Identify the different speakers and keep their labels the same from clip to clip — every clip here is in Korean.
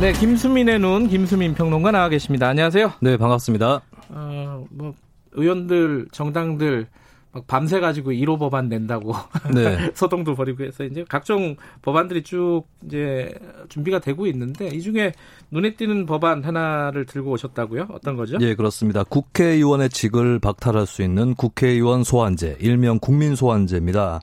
Speaker 1: 네, 김수민의 눈 김수민 평론가 나와 계십니다. 안녕하세요.
Speaker 2: 네, 반갑습니다.
Speaker 1: 어, 뭐 의원들 정당들 막 밤새 가지고 1호 법안 낸다고
Speaker 2: 네.
Speaker 1: 소동도 벌이고 해서 이제 각종 법안들이 쭉 이제 준비가 되고 있는데 이 중에 눈에 띄는 법안 하나를 들고 오셨다고요? 어떤 거죠?
Speaker 2: 예, 그렇습니다. 국회의원의 직을 박탈할 수 있는 국회의원 소환제, 일명 국민 소환제입니다.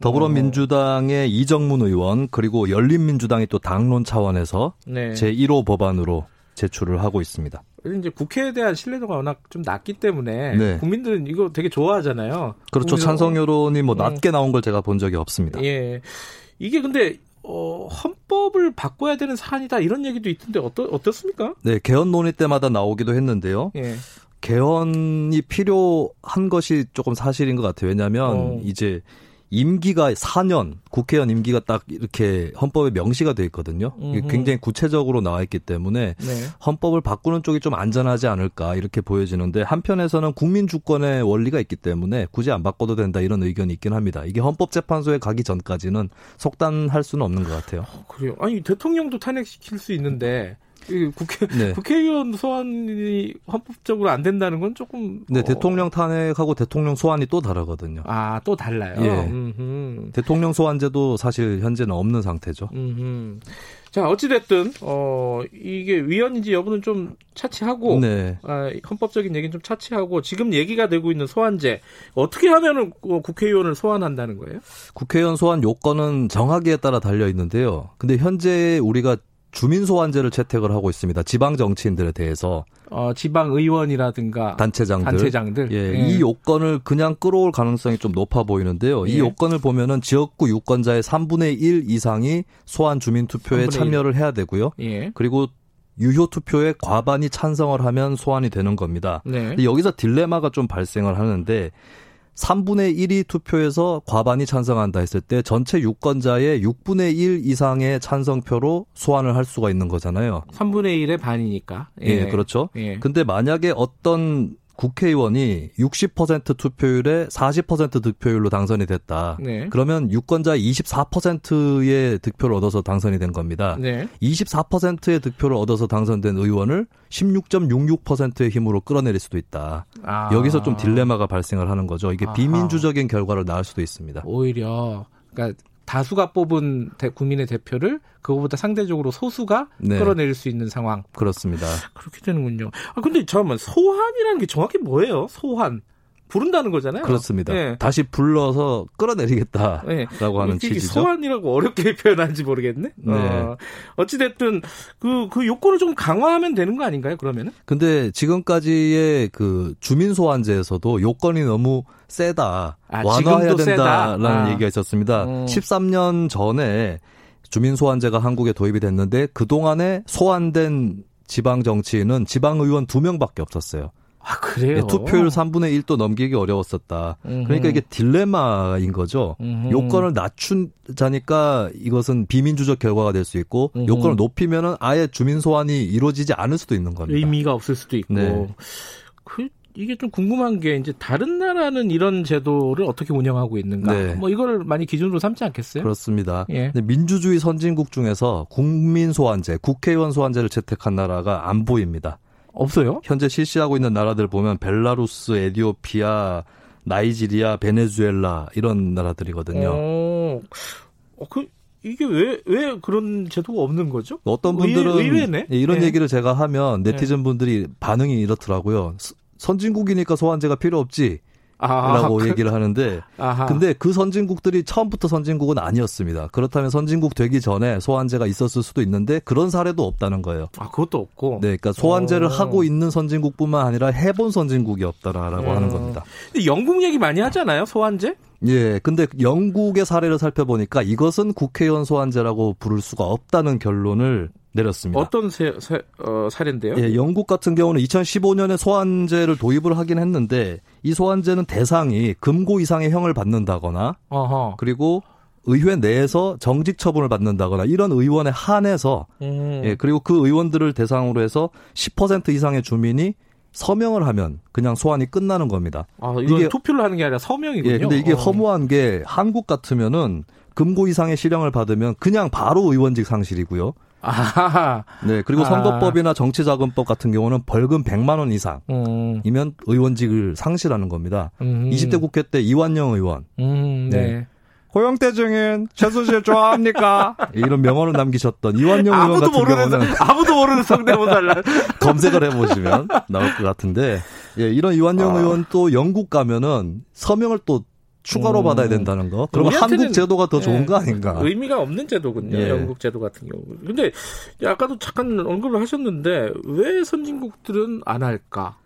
Speaker 2: 더불어민주당의 이정문 의원 그리고 열린민주당이 또 당론 차원에서
Speaker 1: 네.
Speaker 2: 제 1호 법안으로 제출을 하고 있습니다.
Speaker 1: 이제 국회에 대한 신뢰도가 워낙 좀 낮기 때문에
Speaker 2: 네.
Speaker 1: 국민들은 이거 되게 좋아하잖아요.
Speaker 2: 그렇죠. 찬성 여론이 뭐
Speaker 1: 음.
Speaker 2: 낮게 나온 걸 제가 본 적이 없습니다.
Speaker 1: 예. 이게 근데 어, 헌법을 바꿔야 되는 사안이다 이런 얘기도 있던데 어떠, 어떻습니까?
Speaker 2: 네, 개헌 논의 때마다 나오기도 했는데요.
Speaker 1: 예.
Speaker 2: 개헌이 필요한 것이 조금 사실인 것 같아요. 왜냐하면
Speaker 1: 어.
Speaker 2: 이제 임기가 4년, 국회의원 임기가 딱 이렇게 헌법에 명시가 돼 있거든요. 굉장히 구체적으로 나와 있기 때문에
Speaker 1: 네.
Speaker 2: 헌법을 바꾸는 쪽이 좀 안전하지 않을까 이렇게 보여지는데 한편에서는 국민 주권의 원리가 있기 때문에 굳이 안 바꿔도 된다 이런 의견이 있긴 합니다. 이게 헌법재판소에 가기 전까지는 속단할 수는 없는 것 같아요.
Speaker 1: 어, 그래요. 아니 대통령도 탄핵시킬 수 있는데 이 국회
Speaker 2: 네.
Speaker 1: 국회의원 소환이 헌법적으로 안 된다는 건 조금
Speaker 2: 네,
Speaker 1: 어,
Speaker 2: 대통령 탄핵하고 대통령 소환이 또 다르거든요.
Speaker 1: 아, 또 달라요.
Speaker 2: 예.
Speaker 1: 음흠.
Speaker 2: 대통령 소환제도 사실 현재는 없는 상태죠.
Speaker 1: 음흠. 자, 어찌 됐든, 어, 이게 위헌인지 여부는 좀 차치하고,
Speaker 2: 네.
Speaker 1: 아, 헌법적인 얘기는 좀 차치하고, 지금 얘기가 되고 있는 소환제, 어떻게 하면은 어, 국회의원을 소환한다는 거예요?
Speaker 2: 국회의원 소환 요건은 정하기에 따라 달려 있는데요. 근데 현재 우리가 주민 소환제를 채택을 하고 있습니다. 지방 정치인들에 대해서
Speaker 1: 어, 지방 의원이라든가,
Speaker 2: 단체장들.
Speaker 1: 단체장들.
Speaker 2: 예,
Speaker 1: 예.
Speaker 2: 이 요건을 그냥 끌어올 가능성이 좀 높아 보이는데요.
Speaker 1: 예.
Speaker 2: 이 요건을 보면은 지역구 유권자의 3분의 1 이상이 소환 주민 투표에
Speaker 1: 3분의
Speaker 2: 참여를 해야 되고요.
Speaker 1: 예.
Speaker 2: 그리고 유효 투표에 과반이 찬성을 하면 소환이 되는 겁니다.
Speaker 1: 네.
Speaker 2: 여기서 딜레마가 좀 발생을 하는데 3분의 1이 투표에서 과반이 찬성한다 했을 때 전체 유권자의 6분의 1 이상의 찬성표로 소환을 할 수가 있는 거잖아요.
Speaker 1: 3분의 1의 반이니까.
Speaker 2: 예, 그렇죠.
Speaker 1: 예.
Speaker 2: 근데 만약에 어떤 국회의원이 60% 투표율에 40% 득표율로 당선이 됐다.
Speaker 1: 네.
Speaker 2: 그러면 유권자의 24%의 득표를 얻어서 당선이 된 겁니다.
Speaker 1: 네.
Speaker 2: 24%의 득표를 얻어서 당선된 의원을 16.66%의 힘으로 끌어내릴 수도 있다.
Speaker 1: 아.
Speaker 2: 여기서 좀 딜레마가 발생을 하는 거죠. 이게. 비민주적인 결과를 낳을 수도 있습니다.
Speaker 1: 오히려, 그러니까 다수가 뽑은 대- 국민의 대표를 그거보다 상대적으로 소수가
Speaker 2: 네.
Speaker 1: 끌어내릴 수 있는 상황.
Speaker 2: 그렇습니다.
Speaker 1: 그렇게 되는군요. 아, 근데 잠깐만, 소환이라는 게 정확히 뭐예요? 소환. 부른다는 거잖아요.
Speaker 2: 그렇습니다.
Speaker 1: 예.
Speaker 2: 다시 불러서 끌어내리겠다라고
Speaker 1: 예.
Speaker 2: 하는 취지죠.
Speaker 1: 소환이라고 어렵게 표현하는지 모르겠네.
Speaker 2: 네.
Speaker 1: 어, 어찌됐든, 그, 그 요건을 좀 강화하면 되는 거 아닌가요, 그러면은?
Speaker 2: 근데 지금까지의 그 주민 소환제에서도 요건이 너무 세다.
Speaker 1: 아,
Speaker 2: 완화해야 된다라는?
Speaker 1: 아.
Speaker 2: 얘기가 있었습니다.
Speaker 1: 음.
Speaker 2: 13년 전에 주민 소환제가 한국에 도입이 됐는데 그동안에 소환된 지방 정치인은 지방 의원 2명밖에 없었어요.
Speaker 1: 아, 그래요?
Speaker 2: 예, 투표율 3분의 1도 넘기기 어려웠었다.
Speaker 1: 음흠.
Speaker 2: 그러니까 이게 딜레마인 거죠.
Speaker 1: 음흠.
Speaker 2: 요건을 낮춘자니까 이것은 비민주적 결과가 될 수 있고
Speaker 1: 음흠.
Speaker 2: 요건을 높이면은 아예 주민 소환이 이루어지지 않을 수도 있는 겁니다.
Speaker 1: 의미가 없을 수도 있고.
Speaker 2: 네.
Speaker 1: 그, 이게 좀 궁금한 게, 이제 다른 나라는 이런 제도를 어떻게 운영하고 있는가.
Speaker 2: 네.
Speaker 1: 뭐 이거를 많이 기준으로 삼지 않겠어요?
Speaker 2: 그렇습니다.
Speaker 1: 예.
Speaker 2: 민주주의 선진국 중에서 국민 소환제, 국회의원 소환제를 채택한 나라가 안 보입니다.
Speaker 1: 없어요?
Speaker 2: 현재 실시하고 있는 나라들 보면 벨라루스, 에디오피아, 나이지리아, 베네수엘라 이런 나라들이거든요.
Speaker 1: 어, 어, 그, 이게 왜, 왜 그런 제도가 없는 거죠?
Speaker 2: 어떤
Speaker 1: 의-
Speaker 2: 분들은
Speaker 1: 의외네?
Speaker 2: 예, 이런
Speaker 1: 네.
Speaker 2: 얘기를 제가 하면 네티즌 분들이 반응이 이렇더라고요. 스- 선진국이니까 소환제가 필요 없지.
Speaker 1: 아,
Speaker 2: 라고
Speaker 1: 그-
Speaker 2: 얘기를 하는데
Speaker 1: 아하.
Speaker 2: 근데 그 선진국들이 처음부터 선진국은 아니었습니다. 그렇다면 선진국 되기 전에 소환제가 있었을 수도 있는데 그런 사례도 없다는 거예요.
Speaker 1: 아, 그것도 없고.
Speaker 2: 네, 그러니까 소환제를
Speaker 1: 어.
Speaker 2: 하고 있는 선진국뿐만 아니라 해본 선진국이 없다라고
Speaker 1: 음.
Speaker 2: 하는 겁니다.
Speaker 1: 근데 영국 얘기 많이 하잖아요, 소환제?
Speaker 2: 예, 근데 영국의 사례를 살펴보니까 이것은 국회의원 소환제라고 부를 수가 없다는 결론을 내렸습니다.
Speaker 1: 어떤 세, 세, 어, 사례인데요?
Speaker 2: 예, 영국 같은 경우는 2015년에 소환제를 도입을 하긴 했는데 이 소환제는 대상이 금고 이상의 형을 받는다거나
Speaker 1: 어허.
Speaker 2: 그리고 의회 내에서 정직 처분을 받는다거나 이런 의원에 한해서
Speaker 1: 음.
Speaker 2: 예, 그리고 그 의원들을 대상으로 해서 10% 이상의 주민이 서명을 하면 그냥 소환이 끝나는 겁니다.
Speaker 1: 아,
Speaker 2: 이게-
Speaker 1: 투표를 하는 게 아니라 서명이군요.
Speaker 2: 예, 근데 이게
Speaker 1: 어.
Speaker 2: 허무한 게 한국 같으면은 금고 이상의 실형을 받으면 그냥 바로 의원직 상실이고요.
Speaker 1: 아하하.
Speaker 2: 네, 그리고
Speaker 1: 아.
Speaker 2: 선거법이나 정치자금법 같은 경우는 벌금 100만 원 이상이면
Speaker 1: 음.
Speaker 2: 의원직을 상실하는 겁니다.
Speaker 1: 음.
Speaker 2: 20대 국회 때 이완영 의원
Speaker 1: 음, 네.
Speaker 2: 네. 고영태 증인 최순실 좋아합니까? 이런 명언을 남기셨던 이완영 의원
Speaker 1: 아무도
Speaker 2: 같은
Speaker 1: 모르는
Speaker 2: 경우는
Speaker 1: 아무도 모르는 성대모사를
Speaker 2: 검색을 해보시면 나올 것 같은데 예, 이런 이완영
Speaker 1: 아.
Speaker 2: 의원 또 영국 가면은 서명을 또 추가로
Speaker 1: 음.
Speaker 2: 받아야 된다는 거. 그러면 한국 제도가 더 좋은
Speaker 1: 예,
Speaker 2: 거 아닌가?
Speaker 1: 의미가 없는 제도군요.
Speaker 2: 예.
Speaker 1: 영국 제도 같은 경우. 근데 아까도 잠깐 언급을 하셨는데 왜 선진국들은 안 할까?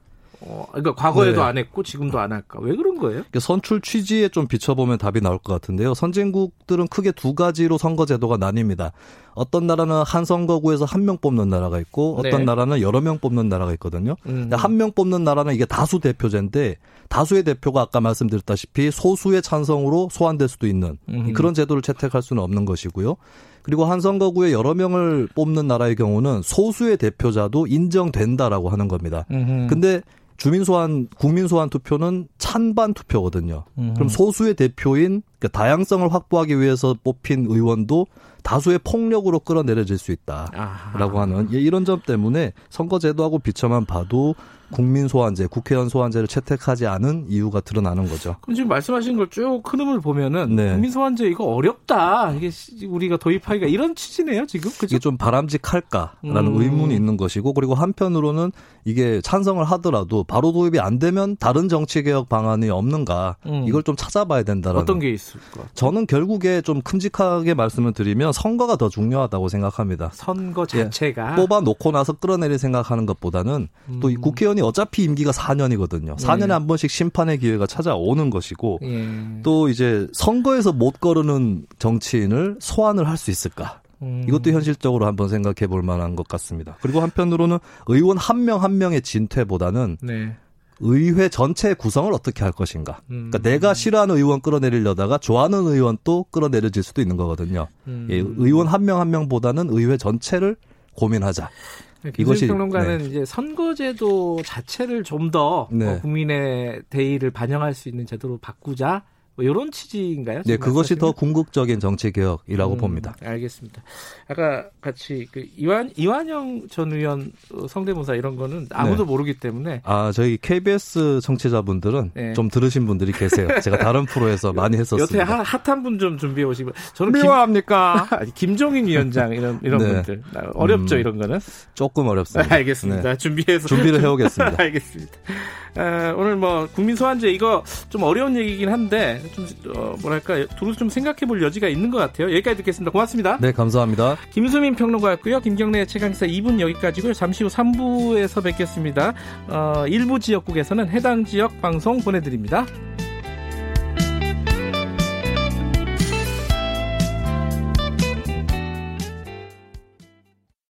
Speaker 1: 어, 그러니까 과거에도
Speaker 2: 네.
Speaker 1: 안 했고 지금도 안 할까? 왜 그런 거예요?
Speaker 2: 선출 취지에 좀 비춰보면 답이 나올 것 같은데요. 선진국들은 크게 두 가지로 선거 제도가 나뉩니다. 어떤 나라는 한 선거구에서 한 명 뽑는 나라가 있고 어떤
Speaker 1: 네.
Speaker 2: 나라는 여러 명 뽑는 나라가 있거든요.
Speaker 1: 음.
Speaker 2: 한명 뽑는 나라는 이게 다수 대표제인데 다수의 대표가 아까 말씀드렸다시피 소수의 찬성으로 소환될 수도 있는
Speaker 1: 음.
Speaker 2: 그런 제도를 채택할 수는 없는 것이고요. 그리고 한 선거구에 여러 명을 뽑는 나라의 경우는 소수의 대표자도 인정된다라고 하는 겁니다.
Speaker 1: 음흠.
Speaker 2: 근데 주민 소환, 국민 소환 투표는 찬반 투표거든요.
Speaker 1: 음.
Speaker 2: 그럼 소수의 대표인 그러니까 다양성을 확보하기 위해서 뽑힌 의원도 다수의 폭력으로 끌어내려질 수 있다라고
Speaker 1: 아하.
Speaker 2: 하는 예, 이런 점 때문에 선거제도하고 비춰만 봐도 국민 소환제, 국회의원 소환제를 채택하지 않은 이유가 드러나는 거죠.
Speaker 1: 그럼 지금 말씀하신 걸 쭉 흐름을 보면은
Speaker 2: 네.
Speaker 1: 국민 소환제 이거 어렵다. 이게 시- 우리가 도입하기가 이런 취지네요, 지금. 그죠?
Speaker 2: 이게 좀 바람직할까라는
Speaker 1: 음.
Speaker 2: 의문이 있는 것이고 그리고 한편으로는 이게 찬성을 하더라도 바로 도입이 안 되면 다른 정치 개혁 방안이 없는가
Speaker 1: 음.
Speaker 2: 이걸 좀 찾아봐야 된다라는
Speaker 1: 어떤 게 있을까?
Speaker 2: 저는 결국에 좀 큼직하게 말씀을 드리면 선거가 더 중요하다고 생각합니다.
Speaker 1: 선거 자체가
Speaker 2: 뽑아 놓고 나서 끌어내릴 생각하는 것보다는 또이
Speaker 1: 음.
Speaker 2: 국회의원이 어차피 임기가 4년이거든요. 4년에 한 번씩 심판의 기회가 찾아오는 것이고
Speaker 1: 예.
Speaker 2: 또 이제 선거에서 못 거르는 정치인을 소환을 할 수 있을까?
Speaker 1: 음.
Speaker 2: 이것도 현실적으로 한번 생각해 볼 만한 것 같습니다. 그리고 한편으로는 의원 한 명한 명의 진퇴보다는
Speaker 1: 네.
Speaker 2: 의회 전체 구성을 어떻게 할 것인가.
Speaker 1: 음.
Speaker 2: 그러니까 내가 싫어하는 의원 끌어내리려다가 좋아하는 의원 또 끌어내려질 수도 있는 거거든요.
Speaker 1: 음.
Speaker 2: 예, 의원 한 명 한 명보다는 의회 전체를 고민하자.
Speaker 1: 이것이
Speaker 2: 이것이-
Speaker 1: 평론가는 이제 선거제도 자체를 좀더
Speaker 2: 네.
Speaker 1: 국민의 대의를 반영할 수 있는 제도로 바꾸자. 뭐 이런 취지인가요?
Speaker 2: 네, 그것이 더? 궁극적인 정치 개혁이라고
Speaker 1: 음,
Speaker 2: 봅니다.
Speaker 1: 알겠습니다. 아까 같이 그 이완 이완영 전 의원 어, 성대모사 이런 거는 아무도
Speaker 2: 네.
Speaker 1: 모르기 때문에
Speaker 2: 아, 저희 KBS 청취자분들은
Speaker 1: 네.
Speaker 2: 좀 들으신 분들이 계세요. 제가 다른 프로에서 많이
Speaker 1: 여태
Speaker 2: 했었습니다.
Speaker 1: 하, 핫한 분 좀 준비해 오시고 저는 김,
Speaker 2: 미워합니까?
Speaker 1: 아니, 김종인 위원장 이런 이런
Speaker 2: 네.
Speaker 1: 분들 아, 어렵죠
Speaker 2: 음,
Speaker 1: 이런 거는
Speaker 2: 조금 어렵습니다.
Speaker 1: 알겠습니다.
Speaker 2: 네.
Speaker 1: 준비해서
Speaker 2: 준비를 해오겠습니다.
Speaker 1: 알겠습니다. 아, 오늘 뭐 국민 소환제 이거 좀 어려운 얘기긴 한데 좀 어, 뭐랄까 두루 좀 생각해 볼 여지가 있는 것 같아요. 여기까지 듣겠습니다. 고맙습니다.
Speaker 2: 네, 감사합니다.
Speaker 1: 김수민 평론가였고요. 김경래 최강사 2분 여기까지고요. 잠시 후 3부에서 뵙겠습니다. 어, 일부 지역국에서는 해당 지역 방송 보내드립니다.